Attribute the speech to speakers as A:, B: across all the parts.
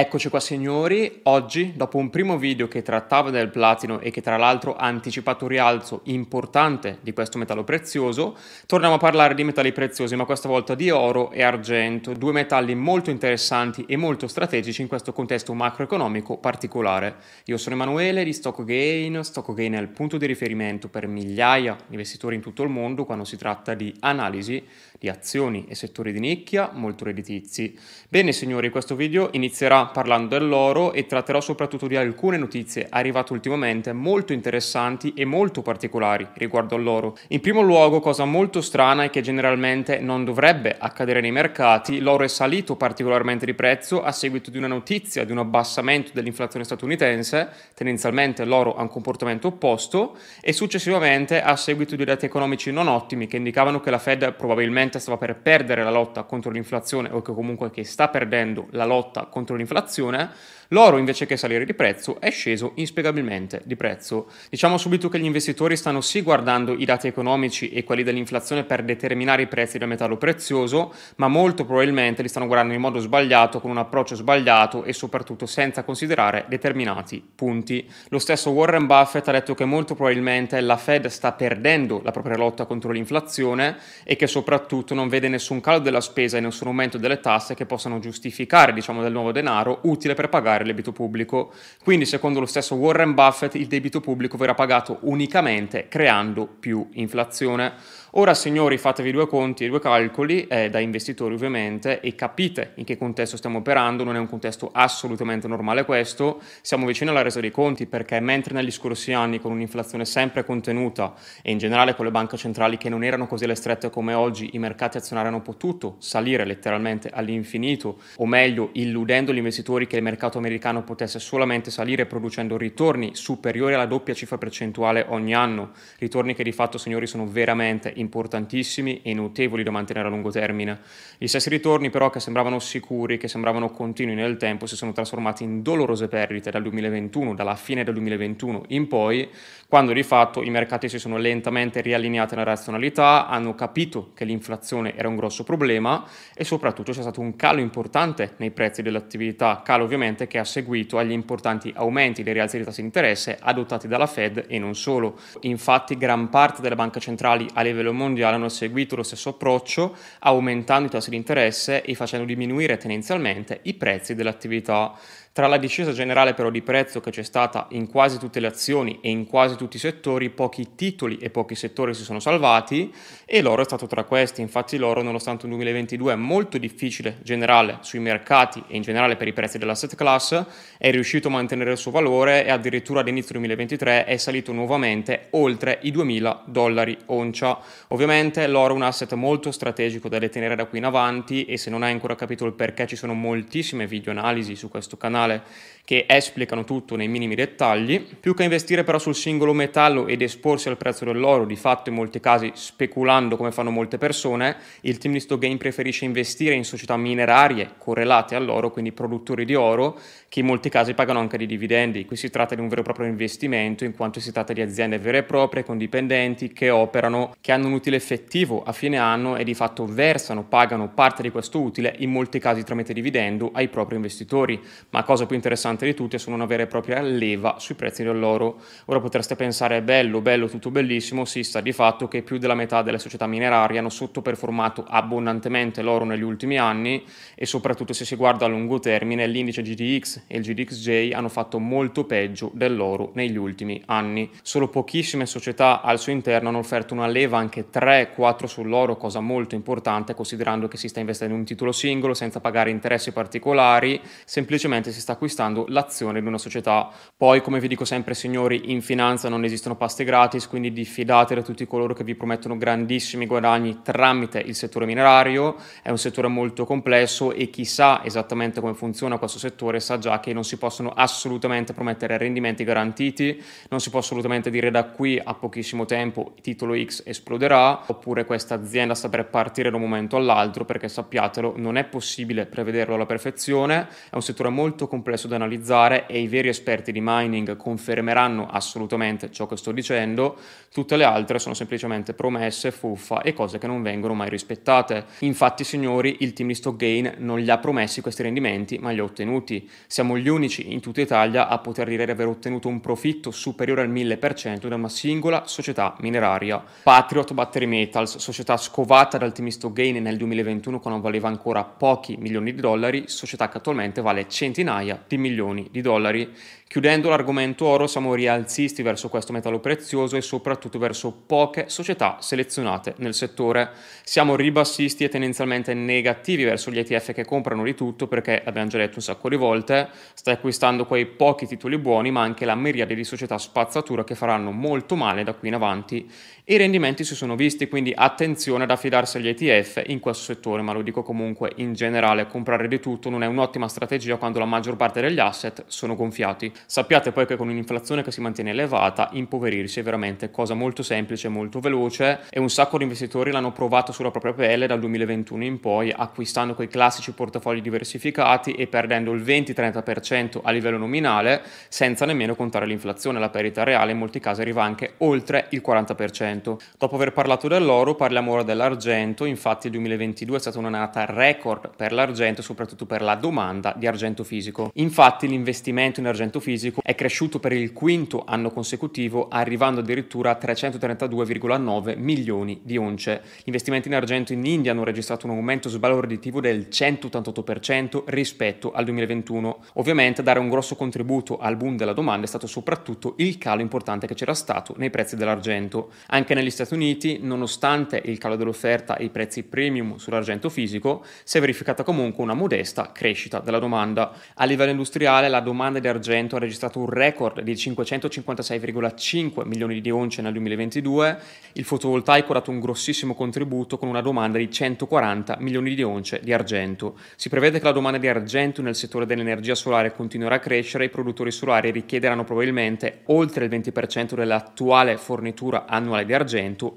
A: Eccoci qua signori, oggi dopo un primo video che trattava del platino e che tra l'altro ha anticipato un rialzo importante di questo metallo prezioso, torniamo a parlare di metalli preziosi ma questa volta di oro e argento, due metalli molto interessanti e molto strategici in questo contesto macroeconomico particolare. Io sono Emanuele di StockGain, StockGain è il punto di riferimento per migliaia di investitori in tutto il mondo quando si tratta di analisi di azioni e settori di nicchia molto redditizi. Bene signori, questo video inizierà parlando dell'oro e tratterò soprattutto di alcune notizie arrivate ultimamente molto interessanti e molto particolari riguardo all'oro. In primo luogo, cosa molto strana e che generalmente non dovrebbe accadere nei mercati, l'oro è salito particolarmente di prezzo a seguito di una notizia di un abbassamento dell'inflazione statunitense, tendenzialmente l'oro ha un comportamento opposto, e successivamente a seguito di dati economici non ottimi che indicavano che la Fed probabilmente stava per perdere la lotta contro l'inflazione o che comunque che sta perdendo la lotta contro l'inflazione l'inflazione, l'oro invece che salire di prezzo è sceso inspiegabilmente di prezzo. Diciamo subito che gli investitori stanno sì guardando i dati economici e quelli dell'inflazione per determinare i prezzi del metallo prezioso, ma molto probabilmente li stanno guardando in modo sbagliato, con un approccio sbagliato e soprattutto senza considerare determinati punti. Lo stesso Warren Buffett ha detto che molto probabilmente la Fed sta perdendo la propria lotta contro l'inflazione e che soprattutto non vede nessun calo della spesa e nessun aumento delle tasse che possano giustificare, diciamo, del nuovo denaro denaro utile per pagare il debito pubblico. Quindi, secondo lo stesso Warren Buffett, il debito pubblico verrà pagato unicamente creando più inflazione. Ora, signori, fatevi due conti e due calcoli, eh, da investitori ovviamente, e capite in che contesto stiamo operando. Non è un contesto assolutamente normale questo. Siamo vicini alla resa dei conti perché mentre negli scorsi anni, con un'inflazione sempre contenuta e in generale con le banche centrali che non erano così alle strette come oggi, i mercati azionari hanno potuto salire letteralmente all'infinito, o meglio, illudendo gli investitori che il mercato americano potesse solamente salire producendo ritorni superiori alla doppia cifra percentuale ogni anno. Ritorni che di fatto, signori, sono veramente importantissimi e notevoli da mantenere a lungo termine. Gli stessi ritorni però che sembravano sicuri, che sembravano continui nel tempo, si sono trasformati in dolorose perdite dal 2021, dalla fine del 2021 in poi, quando di fatto i mercati si sono lentamente riallineati alla razionalità, hanno capito che l'inflazione era un grosso problema e soprattutto c'è stato un calo importante nei prezzi dell'attività, calo ovviamente che ha seguito agli importanti aumenti dei rialzi dei tassi di interesse adottati dalla Fed e non solo. Infatti gran parte delle banche centrali a livello livello mondiale hanno seguito lo stesso approccio, aumentando i tassi di interesse e facendo diminuire tendenzialmente i prezzi dell'attività. Tra la discesa generale però di prezzo che c'è stata in quasi tutte le azioni e in quasi tutti i settori, pochi titoli e pochi settori si sono salvati e l'oro è stato tra questi. Infatti l'oro, nonostante un 2022 molto difficile generale sui mercati e in generale per i prezzi dell'asset class, è riuscito a mantenere il suo valore e addirittura all'inizio 2023 è salito nuovamente oltre i 2000 dollari oncia. Ovviamente l'oro è un asset molto strategico da detenere da qui in avanti e se non hai ancora capito il perché ci sono moltissime video analisi su questo canale canale che esplicano tutto nei minimi dettagli, più che investire però sul singolo metallo ed esporsi al prezzo dell'oro, di fatto in molti casi speculando come fanno molte persone, il team di Stogain preferisce investire in società minerarie correlate all'oro, quindi produttori di oro, che in molti casi pagano anche dei dividendi. Qui si tratta di un vero e proprio investimento, in quanto si tratta di aziende vere e proprie, con dipendenti che operano, che hanno un utile effettivo a fine anno e di fatto versano, pagano parte di questo utile, in molti casi tramite dividendo, ai propri investitori. Ma cosa più interessante di tutte sono una vera e propria leva sui prezzi dell'oro. Ora potreste pensare bello, bello, tutto bellissimo, si sta di fatto che più della metà delle società minerarie hanno sottoperformato abbondantemente l'oro negli ultimi anni e soprattutto se si guarda a lungo termine l'indice GDX e il GDXJ hanno fatto molto peggio dell'oro negli ultimi anni. Solo pochissime società al suo interno hanno offerto una leva anche 3-4 sull'oro, cosa molto importante considerando che si sta investendo in un titolo singolo senza pagare interessi particolari, semplicemente si si sta acquistando l'azione di una società. Poi, come vi dico sempre, signori, in finanza non esistono paste gratis, quindi diffidate da tutti coloro che vi promettono grandissimi guadagni tramite il settore minerario. È un settore molto complesso e chi sa esattamente come funziona questo settore sa già che non si possono assolutamente promettere rendimenti garantiti, non si può assolutamente dire da qui a pochissimo tempo titolo X esploderà, oppure questa azienda sta per partire da un momento all'altro, perché sappiatelo, non è possibile prevederlo alla perfezione, è un settore molto complesso da analizzare e i veri esperti di mining confermeranno assolutamente ciò che sto dicendo, tutte le altre sono semplicemente promesse, fuffa e cose che non vengono mai rispettate. Infatti, signori, il team di Stockgain non gli ha promessi questi rendimenti, ma li ha ottenuti. Siamo gli unici in tutta Italia a poter dire di aver ottenuto un profitto superiore al 1000% da una singola società mineraria. Patriot Battery Metals, società scovata dal team di Stockgain nel 2021 quando valeva ancora pochi milioni di dollari, società che attualmente vale centinaia di milioni di dollari. Chiudendo l'argomento oro, siamo rialzisti verso questo metallo prezioso e soprattutto verso poche società selezionate nel settore. Siamo ribassisti e tendenzialmente negativi verso gli ETF che comprano di tutto perché, abbiamo già detto un sacco di volte, stai acquistando quei pochi titoli buoni ma anche la miriade di società spazzatura che faranno molto male da qui in avanti. I rendimenti si sono visti, quindi attenzione ad affidarsi agli ETF in questo settore, ma lo dico comunque in generale, comprare di tutto non è un'ottima strategia quando la maggior parte degli asset sono gonfiati. Sappiate poi che con un'inflazione che si mantiene elevata, impoverirsi è veramente cosa molto semplice, molto veloce e un sacco di investitori l'hanno provato sulla propria pelle dal 2021 in poi, acquistando quei classici portafogli diversificati e perdendo il 20-30% a livello nominale, senza nemmeno contare l'inflazione. La perdita reale in molti casi arriva anche oltre il 40%. Dopo aver parlato dell'oro, parliamo ora dell'argento. Infatti il 2022 è stata un'annata record per l'argento, soprattutto per la domanda di argento fisico. Infatti l'investimento in argento fisico è cresciuto per il quinto anno consecutivo, arrivando addirittura a 332,9 milioni di once. Gli investimenti in argento in India hanno registrato un aumento sbalorditivo del 188% rispetto al 2021. Ovviamente dare un grosso contributo al boom della domanda è stato soprattutto il calo importante che c'era stato nei prezzi dell'argento. Anche negli Stati Uniti, nonostante il calo dell'offerta e i prezzi premium sull'argento fisico, si è verificata comunque una modesta crescita della domanda. A livello industriale la domanda di argento ha registrato un record di 556,5 milioni di once nel 2022, il fotovoltaico ha dato un grossissimo contributo con una domanda di 140 milioni di once di argento. Si prevede che la domanda di argento nel settore dell'energia solare continuerà a crescere e i produttori solari richiederanno probabilmente oltre il 20% dell'attuale fornitura annuale di argento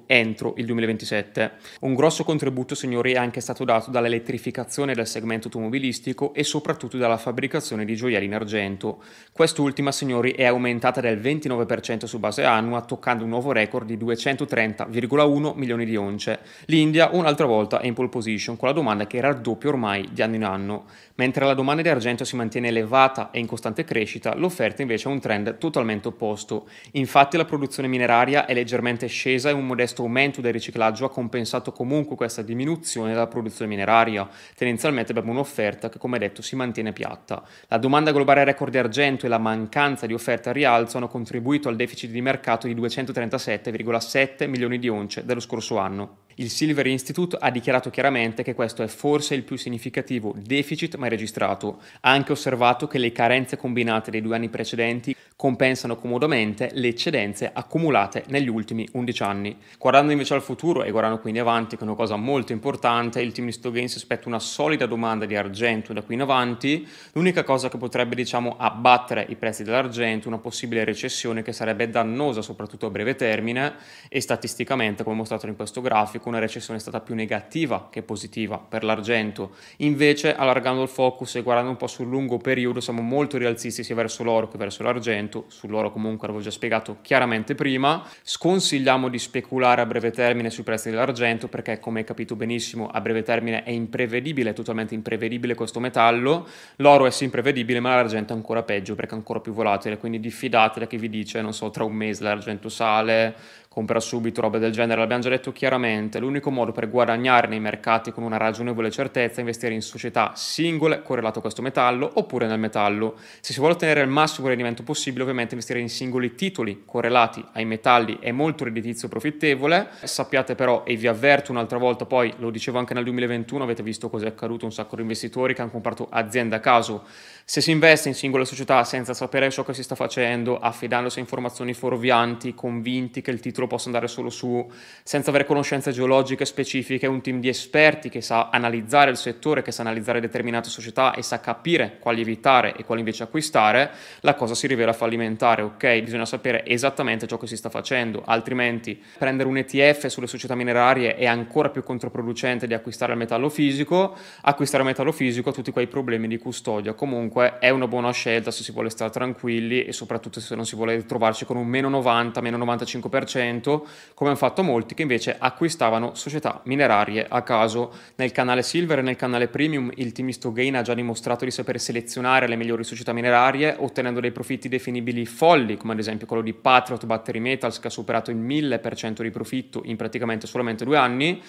A: entro il 2027. Un grosso contributo, signori, è anche stato dato dall'elettrificazione del segmento automobilistico e soprattutto dalla fabbricazione di gioielli in argento. Quest'ultima, signori, è aumentata del 29% su base annua, toccando un nuovo record di 230,1 milioni di once. L'India, un'altra volta, è in pole position, con la domanda che raddoppia ormai di anno in anno. Mentre la domanda di argento si mantiene elevata e in costante crescita, l'offerta invece ha un trend totalmente opposto. Infatti la produzione mineraria è leggermente scesa e un modesto aumento del riciclaggio ha compensato comunque questa diminuzione della produzione mineraria. Tendenzialmente abbiamo un'offerta che, come detto, si mantiene piatta. La domanda globale record di argento e la mancanza di offerta a rialzo hanno contribuito al deficit di mercato di 237,7 milioni di once dello scorso anno. Il Silver Institute ha dichiarato chiaramente che questo è forse il più significativo deficit mai registrato. Ha anche osservato che le carenze combinate dei due anni precedenti compensano comodamente le eccedenze accumulate negli ultimi 11 anni. Guardando invece al futuro e guardando quindi avanti, che è una cosa molto importante, il team di Stogain si aspetta una solida domanda di argento da qui in avanti. L'unica cosa che potrebbe, diciamo, abbattere i prezzi dell'argento, una possibile recessione che sarebbe dannosa soprattutto a breve termine e statisticamente, come mostrato in questo grafico, una recessione è stata più negativa che positiva per l'argento. Invece, allargando il focus e guardando un po' sul lungo periodo, siamo molto rialzisti sia verso l'oro che verso l'argento. Sull'oro comunque l'avevo già spiegato chiaramente prima. Sconsigliamo di speculare a breve termine sui prezzi dell'argento perché, come hai capito benissimo, a breve termine è imprevedibile, è totalmente imprevedibile questo metallo. L'oro è sì imprevedibile, ma l'argento è ancora peggio perché è ancora più volatile, quindi diffidate da chi vi dice, non so, tra un mese l'argento sale, compra subito, robe del genere, l'abbiamo già detto chiaramente, l'unico modo per guadagnare nei mercati con una ragionevole certezza è investire in società singole correlate a questo metallo oppure nel metallo. Se si vuole ottenere il massimo rendimento possibile, ovviamente investire in singoli titoli correlati ai metalli è molto redditizio e profittevole. Sappiate però, e vi avverto un'altra volta, poi lo dicevo anche nel 2021, avete visto cosa è accaduto, un sacco di investitori che hanno comprato aziende a caso. Se si investe in singole società senza sapere ciò che si sta facendo, affidandosi a informazioni fuorvianti, convinti che il titolo possa andare solo su, senza avere conoscenze geologiche specifiche, un team di esperti che sa analizzare il settore, che sa analizzare determinate società e sa capire quali evitare e quali invece acquistare, la cosa si rivela fallimentare, ok? Bisogna sapere esattamente ciò che si sta facendo, altrimenti prendere un ETF sulle società minerarie è ancora più controproducente di acquistare il metallo fisico, acquistare il metallo fisico ha tutti quei problemi di custodia. Comunque è una buona scelta se si vuole stare tranquilli e soprattutto se non si vuole trovarci con un meno 90, meno 95%, come hanno fatto molti che invece acquistavano società minerarie a caso. Nel canale Silver e nel canale Premium il team Gain ha già dimostrato di saper selezionare le migliori società minerarie, ottenendo dei profitti definibili folli, come ad esempio quello di Patriot Battery Metals che ha superato il 1000% di profitto in praticamente solamente due anni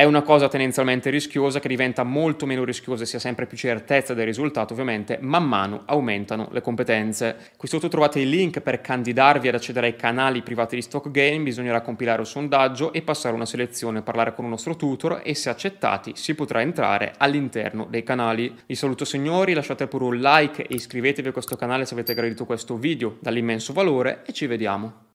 A: è una cosa tendenzialmente rischiosa che diventa molto meno rischiosa e si ha sempre più certezza del risultato, ovviamente, man mano aumentano le competenze. Qui sotto trovate il link per candidarvi ad accedere ai canali privati di Stock Game, bisognerà compilare un sondaggio e passare una selezione, parlare con un nostro tutor e se accettati si potrà entrare all'interno dei canali. Vi saluto signori, lasciate pure un like e iscrivetevi a questo canale se avete gradito questo video dall'immenso valore e ci vediamo.